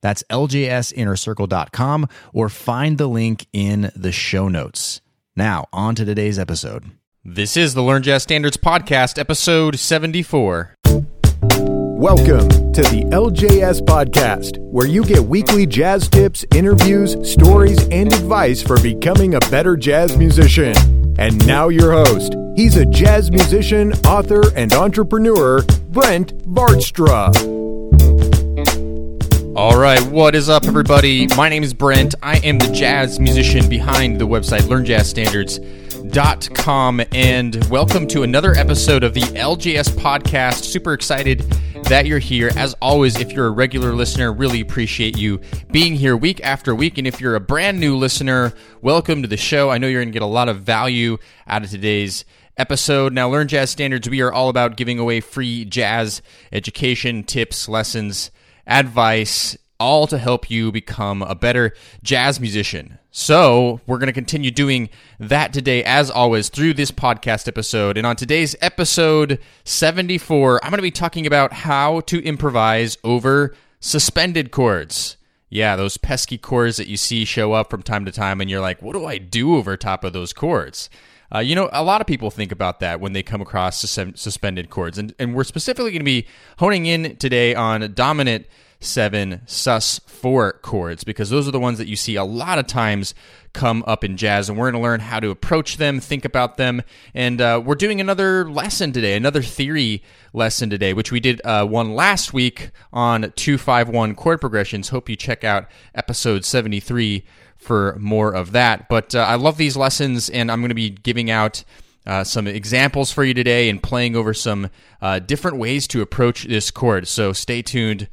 That's ljsinnercircle.com or find the link in the show notes. Now, on to today's episode. This is the Learn Jazz Standards Podcast, episode 74. Welcome to the LJS Podcast, where you get weekly jazz tips, interviews, stories, and advice for becoming a better jazz musician. And now, your host. He's a jazz musician, author, and entrepreneur, Brent Vaartstra. All right, what is up, everybody? My name is Brent. I am the jazz musician behind the website learnjazzstandards.com, and welcome to another episode of the LJS podcast. Super excited that you're here. As always, if you're a regular listener, really appreciate you being here week after week. And if you're a brand new listener, welcome to the show. I know you're going to get a lot of value out of today's episode. Now, Learn Jazz Standards, we are all about giving away free jazz education, tips, lessons advice, all to help you become a better jazz musician. So, we're going to continue doing that today, as always, through this podcast episode. And on today's episode 74, I'm going to be talking about how to improvise over suspended chords. Yeah, those pesky chords that you see show up from time to time, and you're like, what do I do over top of those chords? Uh, you know, a lot of people think about that when they come across sus- suspended chords. And, and we're specifically going to be honing in today on dominant seven sus four chords because those are the ones that you see a lot of times come up in jazz and we're going to learn how to approach them think about them and uh, we're doing another lesson today another theory lesson today which we did uh, one last week on 251 chord progressions hope you check out episode 73 for more of that. But uh, I love these lessons, and I'm going to be giving out uh, some examples for you today and playing over some uh, different ways to approach this chord. So stay tuned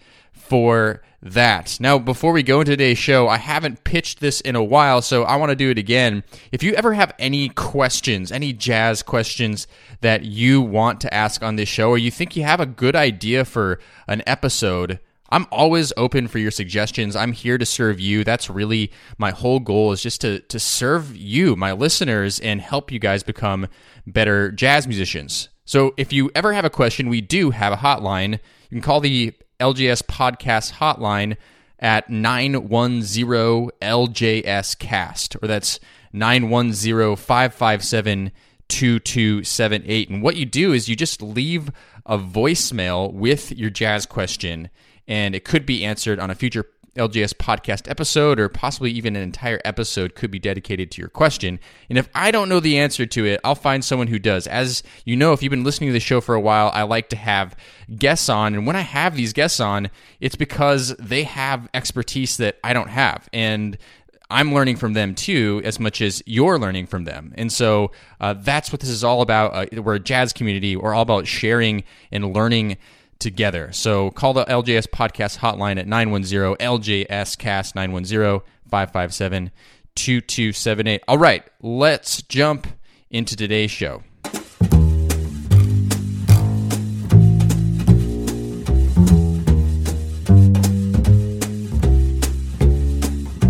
for that. Now, before we go into today's show, I haven't pitched this in a while, so I want to do it again. If you ever have any questions, any jazz questions that you want to ask on this show, or you think you have a good idea for an episode, I'm always open for your suggestions. I'm here to serve you. That's really my whole goal is just to to serve you, my listeners, and help you guys become better jazz musicians. So if you ever have a question, we do have a hotline. You can call the LJS podcast hotline at 910 LJS cast, or that's 910 557 2278. And what you do is you just leave a voicemail with your jazz question and it could be answered on a future LJS podcast episode, or possibly even an entire episode could be dedicated to your question. And if I don't know the answer to it, I'll find someone who does. As you know, if you've been listening to the show for a while, I like to have guests on. And when I have these guests on, it's because they have expertise that I don't have. And I'm learning from them too, as much as you're learning from them. And so uh, that's what this is all about. Uh, we're a jazz community. We're all about sharing and learning together. So call the LJS podcast hotline at 910 LJS cast 910 557 2278. All right, let's jump into today's show.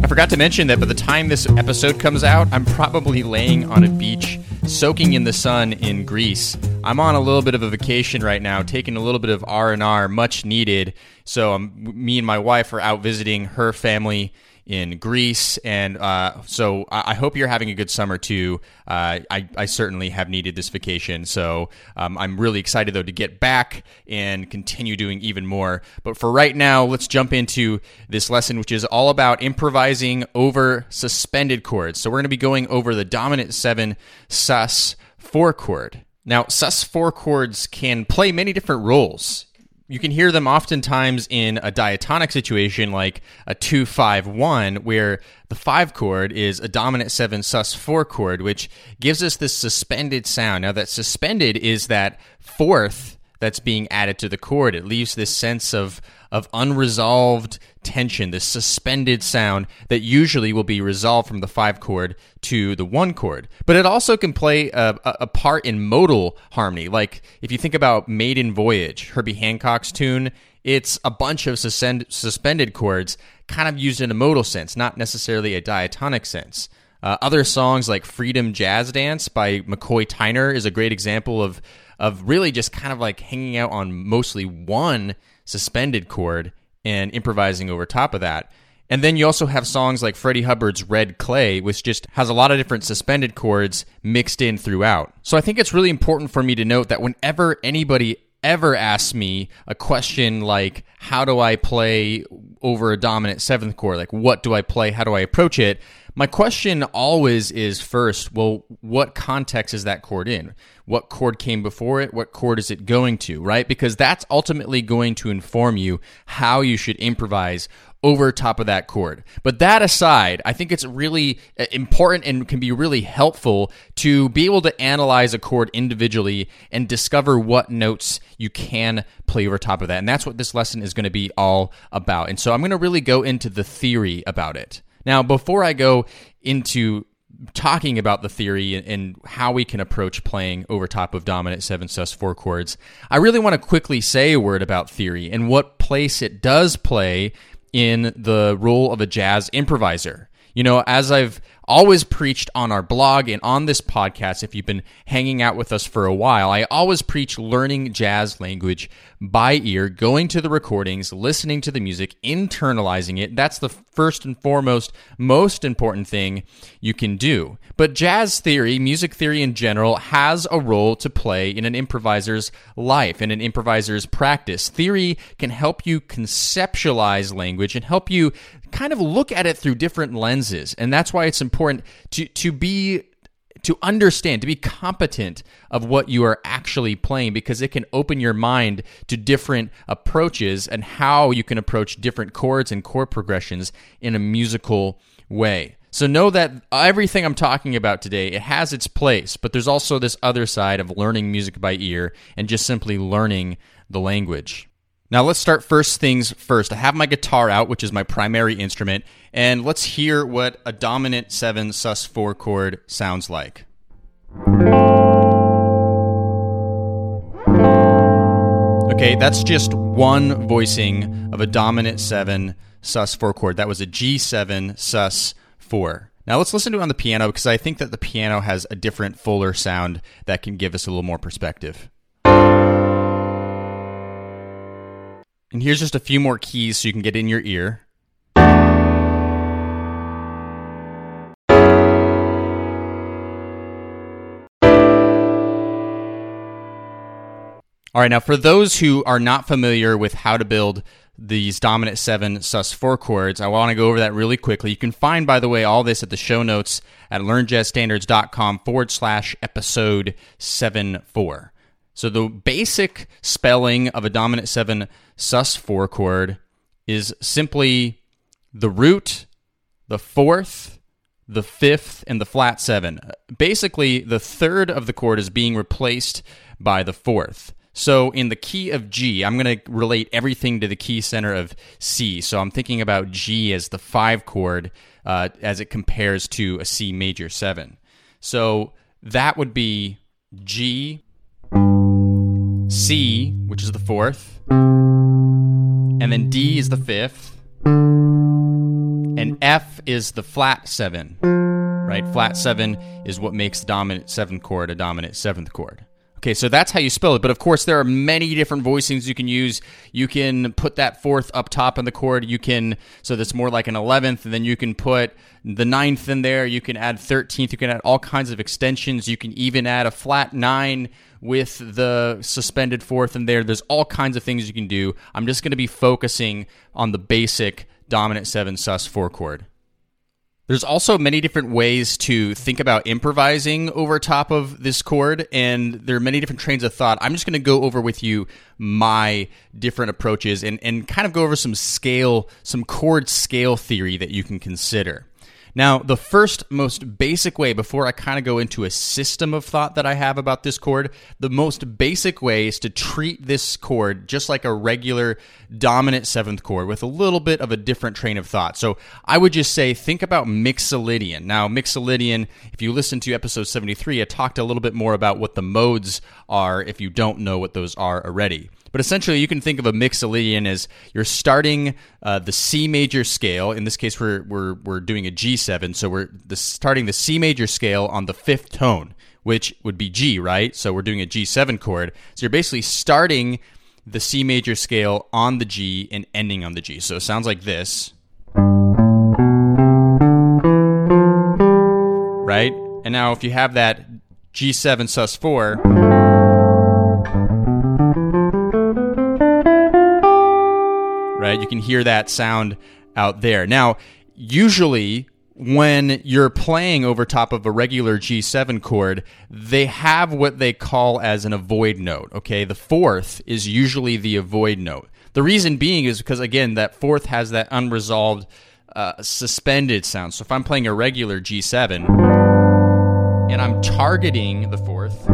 I forgot to mention that by the time this episode comes out, I'm probably laying on a beach soaking in the sun in Greece. I'm on a little bit of a vacation right now, taking a little bit of R&R, much needed. So um, me and my wife are out visiting her family in Greece, and uh, so I, I, hope you're having a good summer too. Uh, I, I, certainly have needed this vacation, so um, I'm really excited though to get back and continue doing even more. But for right now, let's jump into this lesson, which is all about improvising over suspended chords. So we're going to be going over the dominant seven sus four chord. Now, sus four chords can play many different roles you can hear them oftentimes in a diatonic situation like a 2-5-1 where the 5 chord is a dominant 7 sus 4 chord which gives us this suspended sound. Now that suspended is that fourth that's being added to the chord. It leaves this sense of of unresolved tension, this suspended sound that usually will be resolved from the five chord to the one chord. But it also can play a, a part in modal harmony. Like if you think about Maiden Voyage, Herbie Hancock's tune, it's a bunch of suspend, suspended chords kind of used in a modal sense, not necessarily a diatonic sense. Uh, other songs like Freedom Jazz Dance by McCoy Tyner is a great example of of really just kind of like hanging out on mostly one suspended chord and improvising over top of that. And then you also have songs like Freddie Hubbard's Red Clay, which just has a lot of different suspended chords mixed in throughout. So I think it's really important for me to note that whenever anybody ever asks me a question like, how do I play over a dominant seventh chord? Like, what do I play? How do I approach it? My question always is first, well, what context is that chord in? What chord came before it? What chord is it going to, right? Because that's ultimately going to inform you how you should improvise over top of that chord. But that aside, I think it's really uh, important and can be really helpful to be able to analyze a chord individually and discover what notes you can play over top of that. And that's what this lesson is going to be all about. And so I'm going to really go into the theory about it. Now, before I go into talking about the theory and how we can approach playing over top of dominant 7 sus 4 chords, I really want to quickly say a word about theory and what place it does play in the role of a jazz improviser. You know, as I've always preached on our blog and on this podcast, if you've been hanging out with us for a while, I always preach learning jazz language by ear, going to the recordings, listening to the music, internalizing it. That's the first and foremost, most important thing you can do. But jazz theory, music theory in general, has a role to play in an improviser's life, in an improviser's practice. Theory can help you conceptualize language and help you kind of look at it through different lenses. And that's why it's important to, to be to understand, to be competent of what you are actually playing because it can open your mind to different approaches and how you can approach different chords and chord progressions in a musical way. So know that everything I'm talking about today, it has its place, but there's also this other side of learning music by ear and just simply learning the language. Now let's start first things first. I have my guitar out, which is my primary instrument, and let's hear what a dominant 7 sus 4 chord sounds like. Okay, that's just one voicing of a dominant 7 sus 4 chord. That was a G7 sus 4. Now let's listen to it on the piano because I think that the piano has a different, fuller sound that can give us a little more perspective. And here's just a few more keys so you can get in your ear. All right, now for those who are not familiar with how to build these dominant 7 sus 4 chords, I want to go over that really quickly. You can find, by the way, all this at the show notes at learnjazzstandards.com forward slash episode 7 4. So the basic spelling of a dominant 7 sus 4 chord is simply the root, the fourth, the fifth, and the flat 7. Basically, the third of the chord is being replaced by the fourth. So in the key of G, I'm going to relate everything to the key center of C. So I'm thinking about G as the 5 chord uh, as it compares to a C major 7. So that would be G, C, which is the fourth, and then D is the fifth, and F is the flat seven, right? Flat seven is what makes the dominant seventh chord a dominant seventh chord. Okay, so that's how you spell it. But of course, there are many different voicings you can use. You can put that fourth up top in the chord. You can, so that's more like an 11th. And then you can put the ninth in there. You can add 13th. You can add all kinds of extensions. You can even add a flat nine with the suspended fourth in there. There's all kinds of things you can do. I'm just going to be focusing on the basic dominant seven sus four chord. There's also many different ways to think about improvising over top of this chord, and there are many different trains of thought. I'm just going to go over with you my different approaches and, and kind of go over some scale, some chord scale theory that you can consider. Now, the first most basic way, before I kind of go into a system of thought that I have about this chord, the most basic way is to treat this chord just like a regular dominant seventh chord with a little bit of a different train of thought. So I would just say, think about Mixolydian. Now, Mixolydian, if you listen to episode 73, I talked a little bit more about what the modes are if you don't know what those are already. But essentially, you can think of a mixolydian as you're starting uh, the C major scale. In this case, we're, we're, we're doing a G7, so we're the, starting the C major scale on the fifth tone, which would be G, right? So we're doing a G7 chord. So you're basically starting the C major scale on the G and ending on the G. So it sounds like this. Right? And now if you have that G7 sus4, right? You can hear that sound out there. Now, usually when you're playing over top of a regular G7 chord, they have what they call as an avoid note, okay? The fourth is usually the avoid note. The reason being is because, again, that fourth has that unresolved uh, suspended sound. So if I'm playing a regular G7 and I'm targeting the fourth,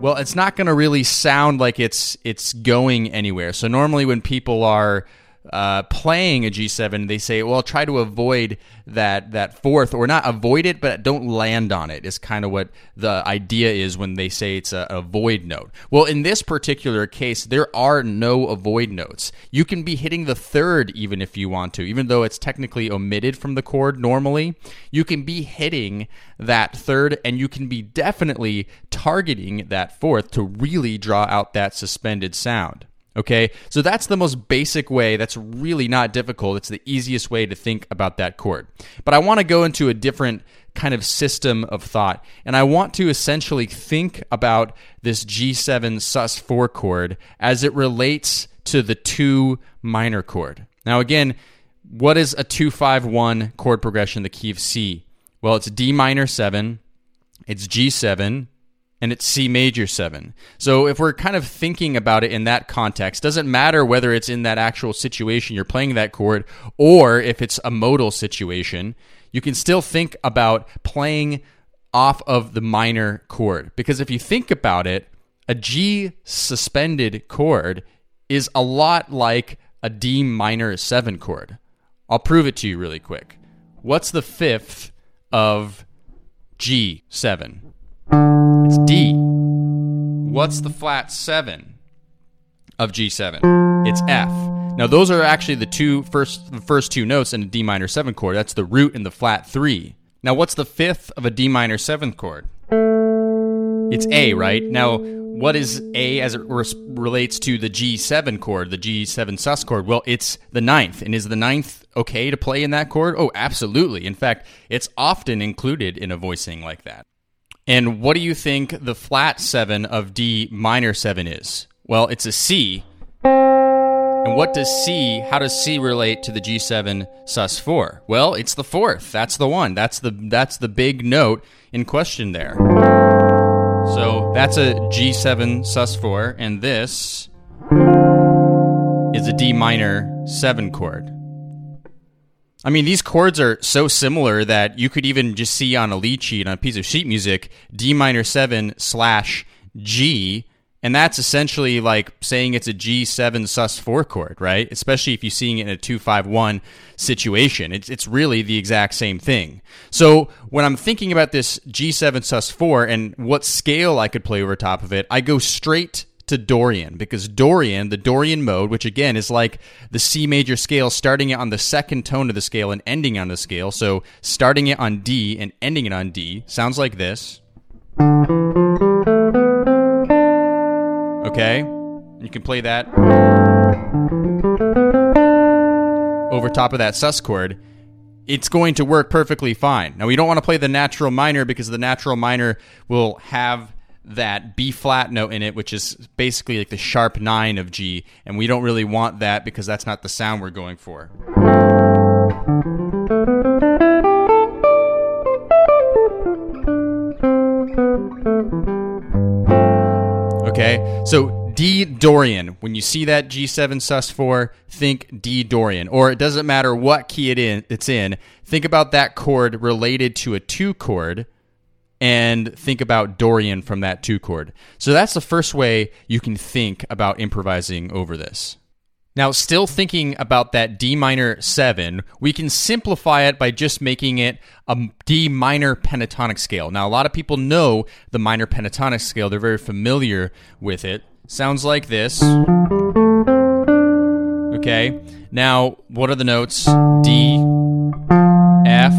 well, it's not going to really sound like it's it's going anywhere. So normally when people are uh, playing a G7, they say, "Well, try to avoid that that fourth, or not avoid it, but don't land on it. Is kind of what the idea is when they say it's a, avoid note. Well, in this particular case, there are no avoid notes. You can be hitting the third even if you want to, even though it's technically omitted from the chord normally. You can be hitting that third, and you can be definitely targeting that fourth to really draw out that suspended sound. Okay, so that's the most basic way. That's really not difficult. It's the easiest way to think about that chord. But I want to go into a different kind of system of thought, and I want to essentially think about this G7 sus4 chord as it relates to the 2 minor chord. Now, again, what is a 251 chord progression, the key of C? Well, it's D minor 7, it's G7, and it's C major 7. So if we're kind of thinking about it in that context, doesn't matter whether it's in that actual situation you're playing that chord or if it's a modal situation, you can still think about playing off of the minor chord because if you think about it, a G suspended chord is a lot like a D minor 7 chord. I'll prove it to you really quick. What's the fifth of G7? It's D. What's the flat 7 of G7? It's F. Now those are actually the two first the first two notes in a D minor 7 chord. That's the root and the flat 3. Now what's the fifth of a D minor 7th chord? It's A, right? Now what is A as it res- relates to the G7 chord, the G7 sus chord? Well, it's the ninth. And is the ninth okay to play in that chord? Oh, absolutely. In fact, it's often included in a voicing like that. And what do you think the flat 7 of D minor 7 is? Well, it's a C. And what does C, how does C relate to the G7 sus 4? Well, it's the fourth. That's the one. That's the that's the big note in question there. So, that's a G7 sus 4 and this is a D minor 7 chord. I mean, these chords are so similar that you could even just see on a lead sheet on a piece of sheet music D minor seven slash G, and that's essentially like saying it's a G7 sus four chord, right? Especially if you're seeing it in a two five one situation, it's it's really the exact same thing. So when I'm thinking about this G7 sus four and what scale I could play over top of it, I go straight to Dorian because Dorian, the Dorian mode, which again is like the C major scale, starting it on the second tone of the scale and ending on the scale. So starting it on D and ending it on D sounds like this. Okay? You can play that over top of that sus chord. It's going to work perfectly fine. Now, we don't want to play the natural minor because the natural minor will have that B flat note in it, which is basically like the sharp nine of G, and we don't really want that because that's not the sound we're going for. Okay, so D Dorian. When you see that G7 sus4, think D Dorian. Or it doesn't matter what key it in, it's in. Think about that chord related to a 2 chord and think about Dorian from that 2 chord. So that's the first way you can think about improvising over this. Now, still thinking about that D minor 7, we can simplify it by just making it a D minor pentatonic scale. Now, a lot of people know the minor pentatonic scale, they're very familiar with it. Sounds like this. Okay, now what are the notes? D, F,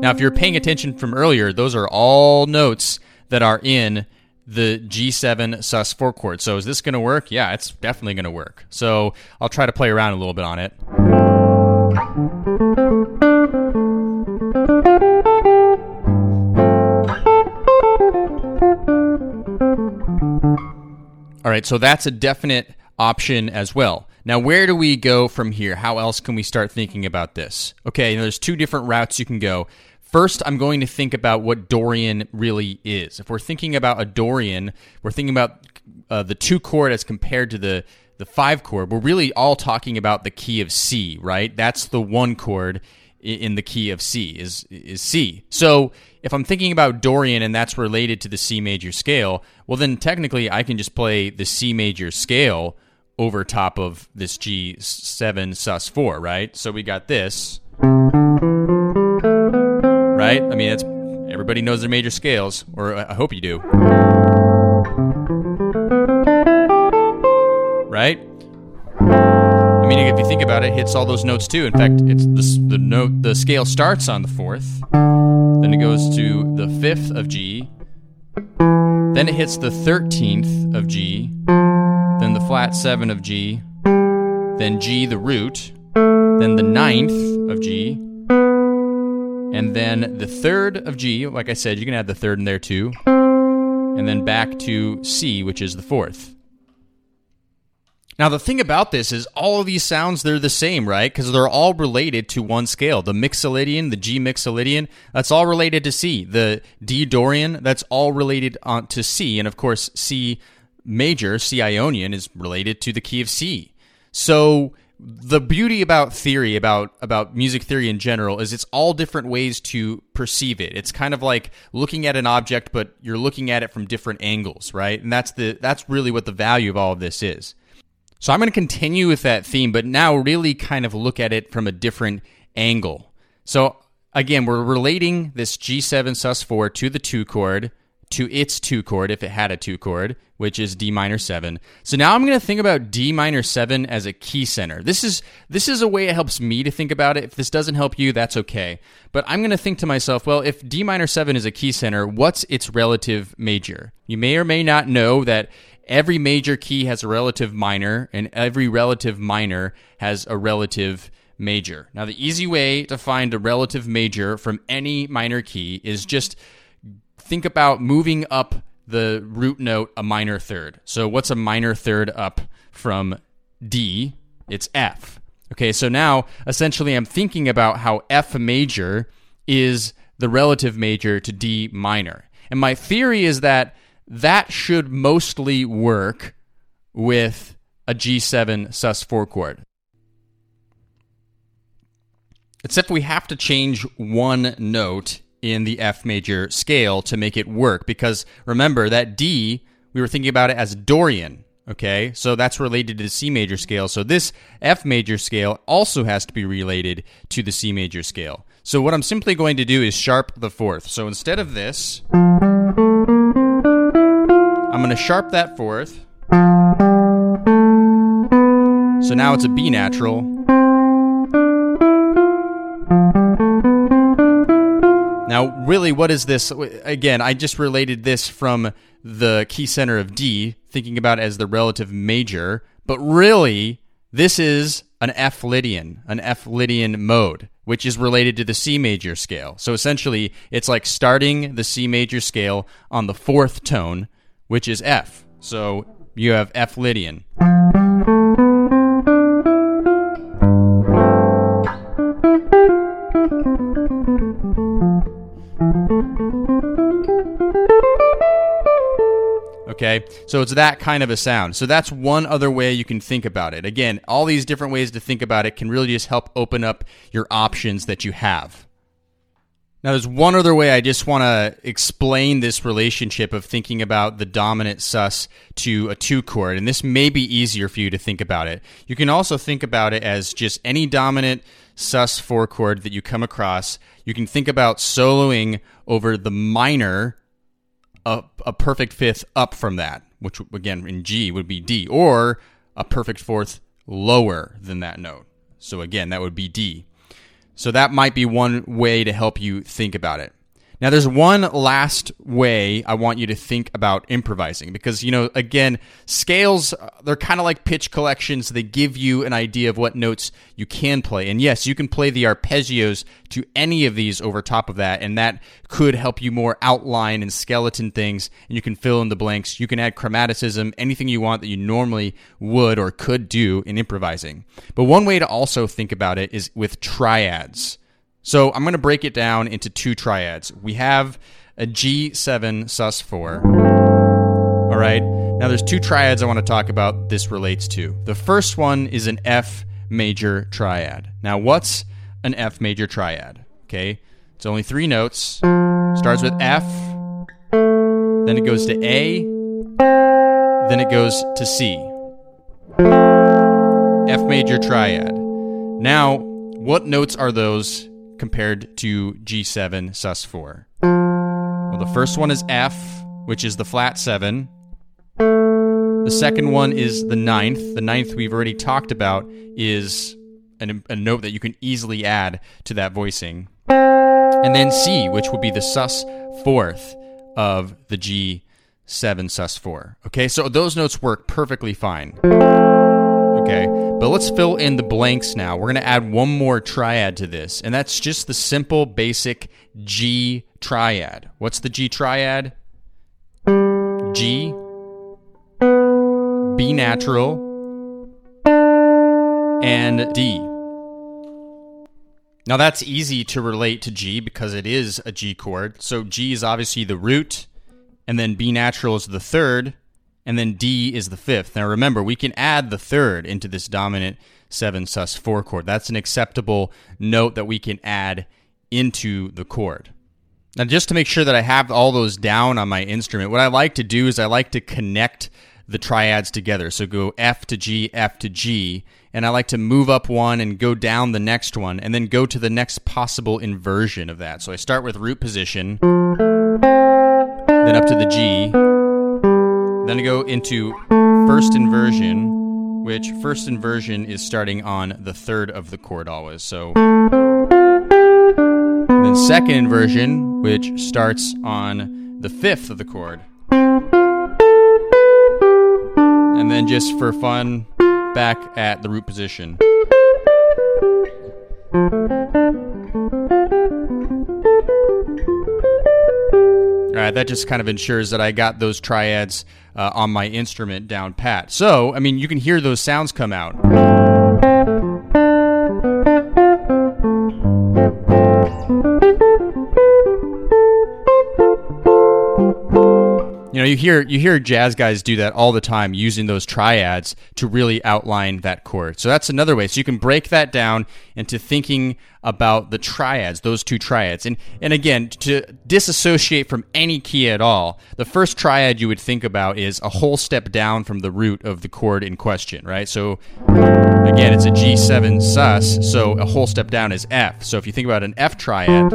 Now, if you're paying attention from earlier, those are all notes that are in the G7 sus4 chord. So is this going to work? Yeah, it's definitely going to work. So I'll try to play around a little bit on it. All right, so that's a definite option as well. Now, where do we go from here? How else can we start thinking about this? Okay, there's two different routes you can go. First, I'm going to think about what Dorian really is. If we're thinking about a Dorian, we're thinking about uh, the two chord as compared to the the five chord. We're really all talking about the key of C, right? That's the one chord in the key of C is is C. So if I'm thinking about Dorian and that's related to the C major scale, well then technically I can just play the C major scale over top of this G7 sus4, right? So we got this right? I mean, it's everybody knows their major scales, or I hope you do. Right? I mean, if you think about it, it hits all those notes too. In fact, it's the, the note the scale starts on the fourth, then it goes to the fifth of G, then it hits the thirteenth of G, then the flat seven of G, then G the root, then the ninth of G, and then the third of G, like I said, you can add the third in there too. And then back to C, which is the fourth. Now, the thing about this is all of these sounds, they're the same, right? Because they're all related to one scale. The Mixolydian, the G Mixolydian, that's all related to C. The D Dorian, that's all related on to C. And of course, C major, C Ionian, is related to the key of C. So the beauty about theory about about music theory in general is it's all different ways to perceive it. It's kind of like looking at an object but you're looking at it from different angles right? And that's the that's really what the value of all of this is. So i'm going to continue with that theme but now really kind of look at it from a different angle. So again we're relating this g7 sus4 to the 2 chord to its 2 chord if it had a 2 chord which is D minor 7. So now I'm going to think about D minor 7 as a key center. This is this is a way it helps me to think about it. If this doesn't help you, that's okay. But I'm going to think to myself, well, if D minor 7 is a key center, what's its relative major? You may or may not know that every major key has a relative minor and every relative minor has a relative major. Now the easy way to find a relative major from any minor key is just think about moving up the root note a minor third. So what's a minor third up from D? It's F. Okay, so now essentially I'm thinking about how F major is the relative major to D minor. And my theory is that that should mostly work with a G7 sus4 chord. Except we have to change one note in the F major scale to make it work. Because remember, that D, we were thinking about it as Dorian. Okay, so that's related to the C major scale. So this F major scale also has to be related to the C major scale. So what I'm simply going to do is sharp the fourth. So instead of this, I'm going to sharp that fourth. So now it's a B natural. Now, really, what is this? Again, I just related this from the key center of D, thinking about as the relative major, but really, this is an F Lydian, an F Lydian mode, which is related to the C major scale. So essentially, it's like starting the C major scale on the fourth tone, which is F. So you have F Lydian. Okay, so it's that kind of a sound. So that's one other way you can think about it. Again, all these different ways to think about it can really just help open up your options that you have. Now, there's one other way I just want to explain this relationship of thinking about the dominant sus to a two chord, and this may be easier for you to think about it. You can also think about it as just any dominant sus four chord that you come across. You can think about soloing over the minor, a, a perfect fifth up from that, which again in G would be D, or a perfect fourth lower than that note. So again, that would be D. So that might be one way to help you think about it. Now, there's one last way I want you to think about improvising because, you know, again, scales, uh, they're kind of like pitch collections. They give you an idea of what notes you can play. And yes, you can play the arpeggios to any of these over top of that, and that could help you more outline and skeleton things, and you can fill in the blanks. You can add chromaticism, anything you want that you normally would or could do in improvising. But one way to also think about it is with triads. So I'm going to break it down into two triads. We have a G7 sus4. All right. Now there's two triads I want to talk about this relates to. The first one is an F major triad. Now what's an F major triad? Okay. It's only 3 notes. Starts with F, then it goes to A, then it goes to C. F major triad. Now, what notes are those compared to G7 sus4? Well, the first one is F, which is the flat 7. The second one is the ninth. The ninth we've already talked about is an, a note that you can easily add to that voicing. And then C, which would be the sus fourth of the G7 sus4. Okay, so those notes work perfectly fine. Okay, but let's fill in the blanks now. We're going to add one more triad to this, and that's just the simple, basic G triad. What's the G triad? G, B natural, and D. Now that's easy to relate to G because it is a G chord. So G is obviously the root, and then B natural is the third, and then D is the fifth. Now remember, we can add the third into this dominant 7 sus 4 chord. That's an acceptable note that we can add into the chord. Now, just to make sure that I have all those down on my instrument, what I like to do is I like to connect the triads together. So go F to G, F to G, and I like to move up one and go down the next one, and then go to the next possible inversion of that. So I start with root position, then up to the G, then I go into first inversion, which first inversion is starting on the third of the chord always. So then second inversion, which starts on the fifth of the chord. And then just for fun, back at the root position. Right, that just kind of ensures that I got those triads uh, on my instrument down pat. So, I mean, you can hear those sounds come out. You know, you hear you hear jazz guys do that all the time, using those triads to really outline that chord. So that's another way. So you can break that down into thinking about the triads, those two triads. And and again, to disassociate from any key at all, the first triad you would think about is a whole step down from the root of the chord in question, right? So again, it's a G7 sus, so a whole step down is F. So if you think about an F triad,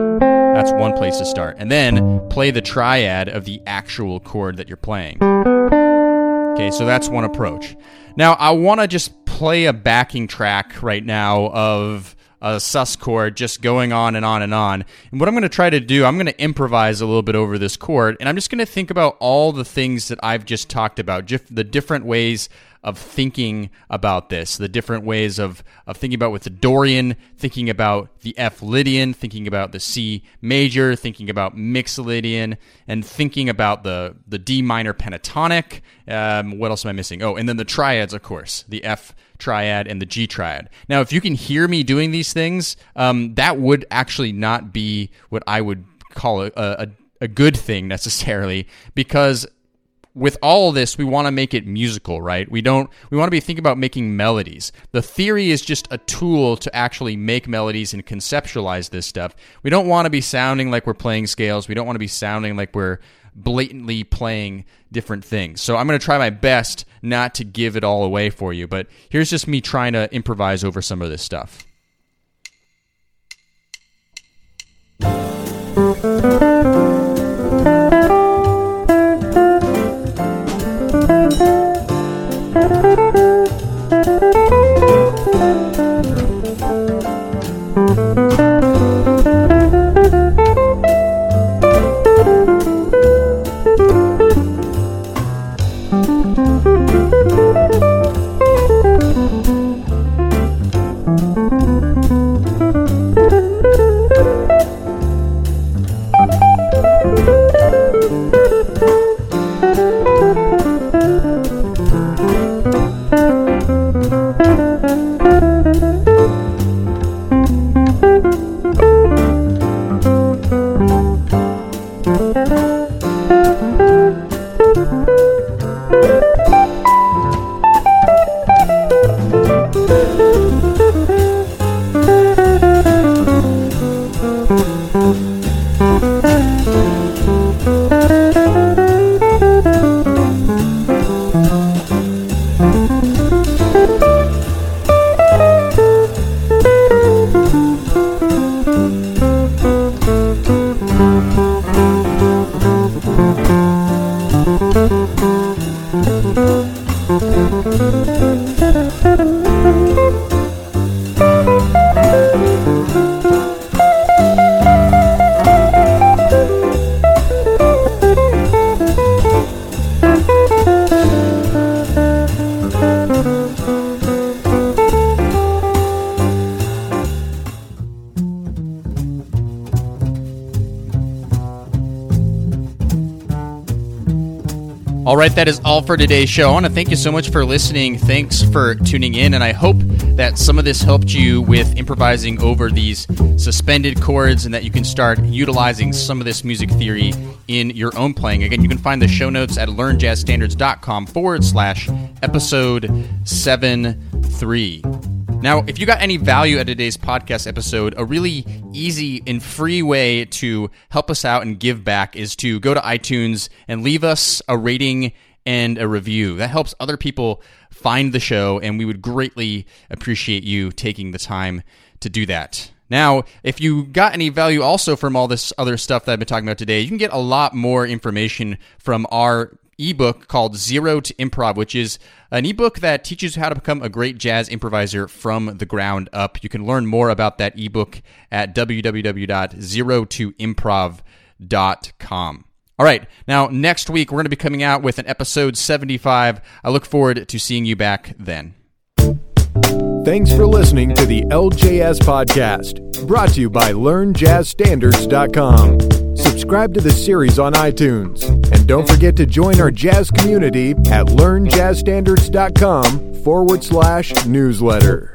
that's one place to start. And then play the triad of the actual chord that you're playing. Okay, so that's one approach. Now, I want to just play a backing track right now of a sus chord just going on and on and on. And what I'm going to try to do, I'm going to improvise a little bit over this chord, and I'm just going to think about all the things that I've just talked about, the different ways of thinking about this, the different ways of, of thinking about with the Dorian, thinking about the F Lydian, thinking about the C major, thinking about Mixolydian, and thinking about the, the D minor pentatonic. Um, what else am I missing? Oh, and then the triads, of course, the F triad and the G triad. Now, if you can hear me doing these things, um, that would actually not be what I would call a, a, a good thing necessarily, because with all this, we want to make it musical, right? We don't. We want to be thinking about making melodies. The theory is just a tool to actually make melodies and conceptualize this stuff. We don't want to be sounding like we're playing scales. We don't want to be sounding like we're blatantly playing different things. So I'm going to try my best not to give it all away for you. But here's just me trying to improvise over some of this stuff. Right, that is all for today's show. I want to thank you so much for listening. Thanks for tuning in, and I hope that some of this helped you with improvising over these suspended chords and that you can start utilizing some of this music theory in your own playing. Again, you can find the show notes at learnjazzstandards.com forward slash episode 7 3. Now, if you got any value at today's podcast episode, a really easy and free way to help us out and give back is to go to iTunes and leave us a rating and a review. That helps other people find the show, and we would greatly appreciate you taking the time to do that. Now, if you got any value also from all this other stuff that I've been talking about today, you can get a lot more information from our ebook called Zero to Improv, which is an ebook that teaches you how to become a great jazz improviser from the ground up. You can learn more about that ebook at www.zerotoimprov.com. All right, now next week we're going to be coming out with an episode 75. I look forward to seeing you back then. Thanks for listening to the LJS Podcast, brought to you by LearnJazzStandards.com. Subscribe to the series on iTunes, and don't forget to join our jazz community at LearnJazzStandards.com forward slash newsletter.